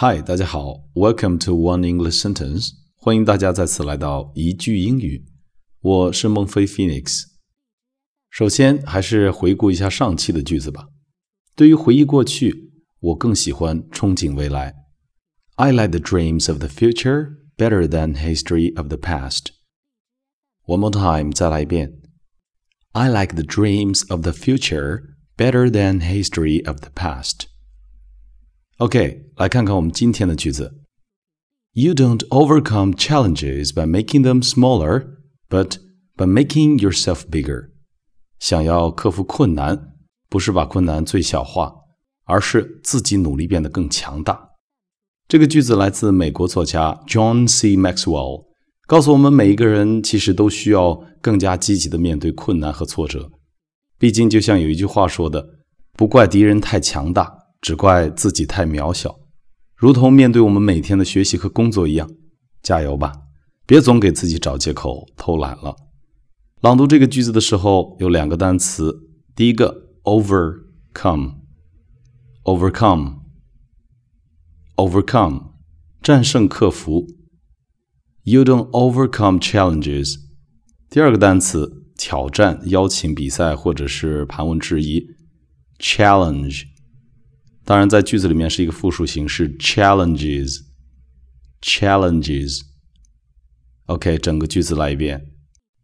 Hi，大家好，Welcome to One English Sentence，欢迎大家再次来到一句英语。我是孟非 Phoenix。首先，还是回顾一下上期的句子吧。对于回忆过去，我更喜欢憧憬未来。I like the dreams of the future better than history of the past. One more time，再来一遍。I like the dreams of the future better than history of the past. OK，来看看我们今天的句子。You don't overcome challenges by making them smaller, but by making yourself bigger. 想要克服困难，不是把困难最小化，而是自己努力变得更强大。这个句子来自美国作家 John C. Maxwell，告诉我们每一个人其实都需要更加积极的面对困难和挫折。毕竟，就像有一句话说的：“不怪敌人太强大。”只怪自己太渺小，如同面对我们每天的学习和工作一样，加油吧！别总给自己找借口偷懒了。朗读这个句子的时候，有两个单词，第一个 overcome，overcome，overcome，战胜、克服。You don't overcome challenges。第二个单词挑战、邀请比赛或者是盘问质疑，challenge。当然，在句子里面是一个复数形式，challenges。challenges。OK，整个句子来一遍。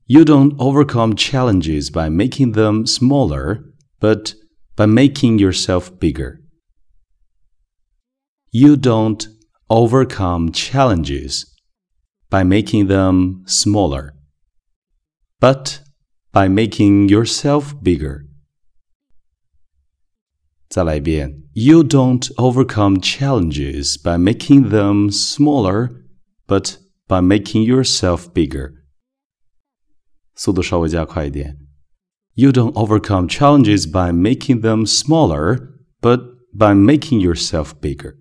You don't overcome challenges by making them smaller, but by making yourself bigger. You don't overcome challenges by making them smaller, but by making yourself bigger. 再来一遍。You don't overcome challenges by making them smaller, but by making yourself bigger. 速度稍微加快一点。You don't overcome challenges by making them smaller, but by making yourself bigger.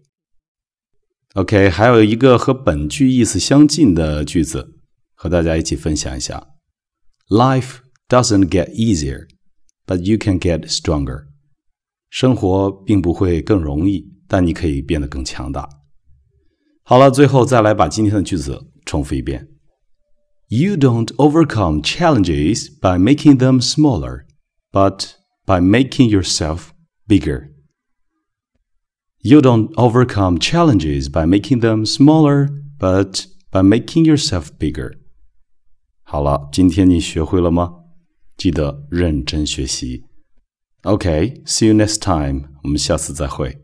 OK，还有一个和本句意思相近的句子，和大家一起分享一下。Life doesn't get easier, but you can get stronger. 生活并不会更容易，但你可以变得更强大。好了，最后再来把今天的句子重复一遍：You don't overcome challenges by making them smaller, but by making yourself bigger. You don't overcome challenges by making them smaller, but by making yourself bigger. 好了，今天你学会了吗？记得认真学习。 Okay, see you next time. 我们下次再会。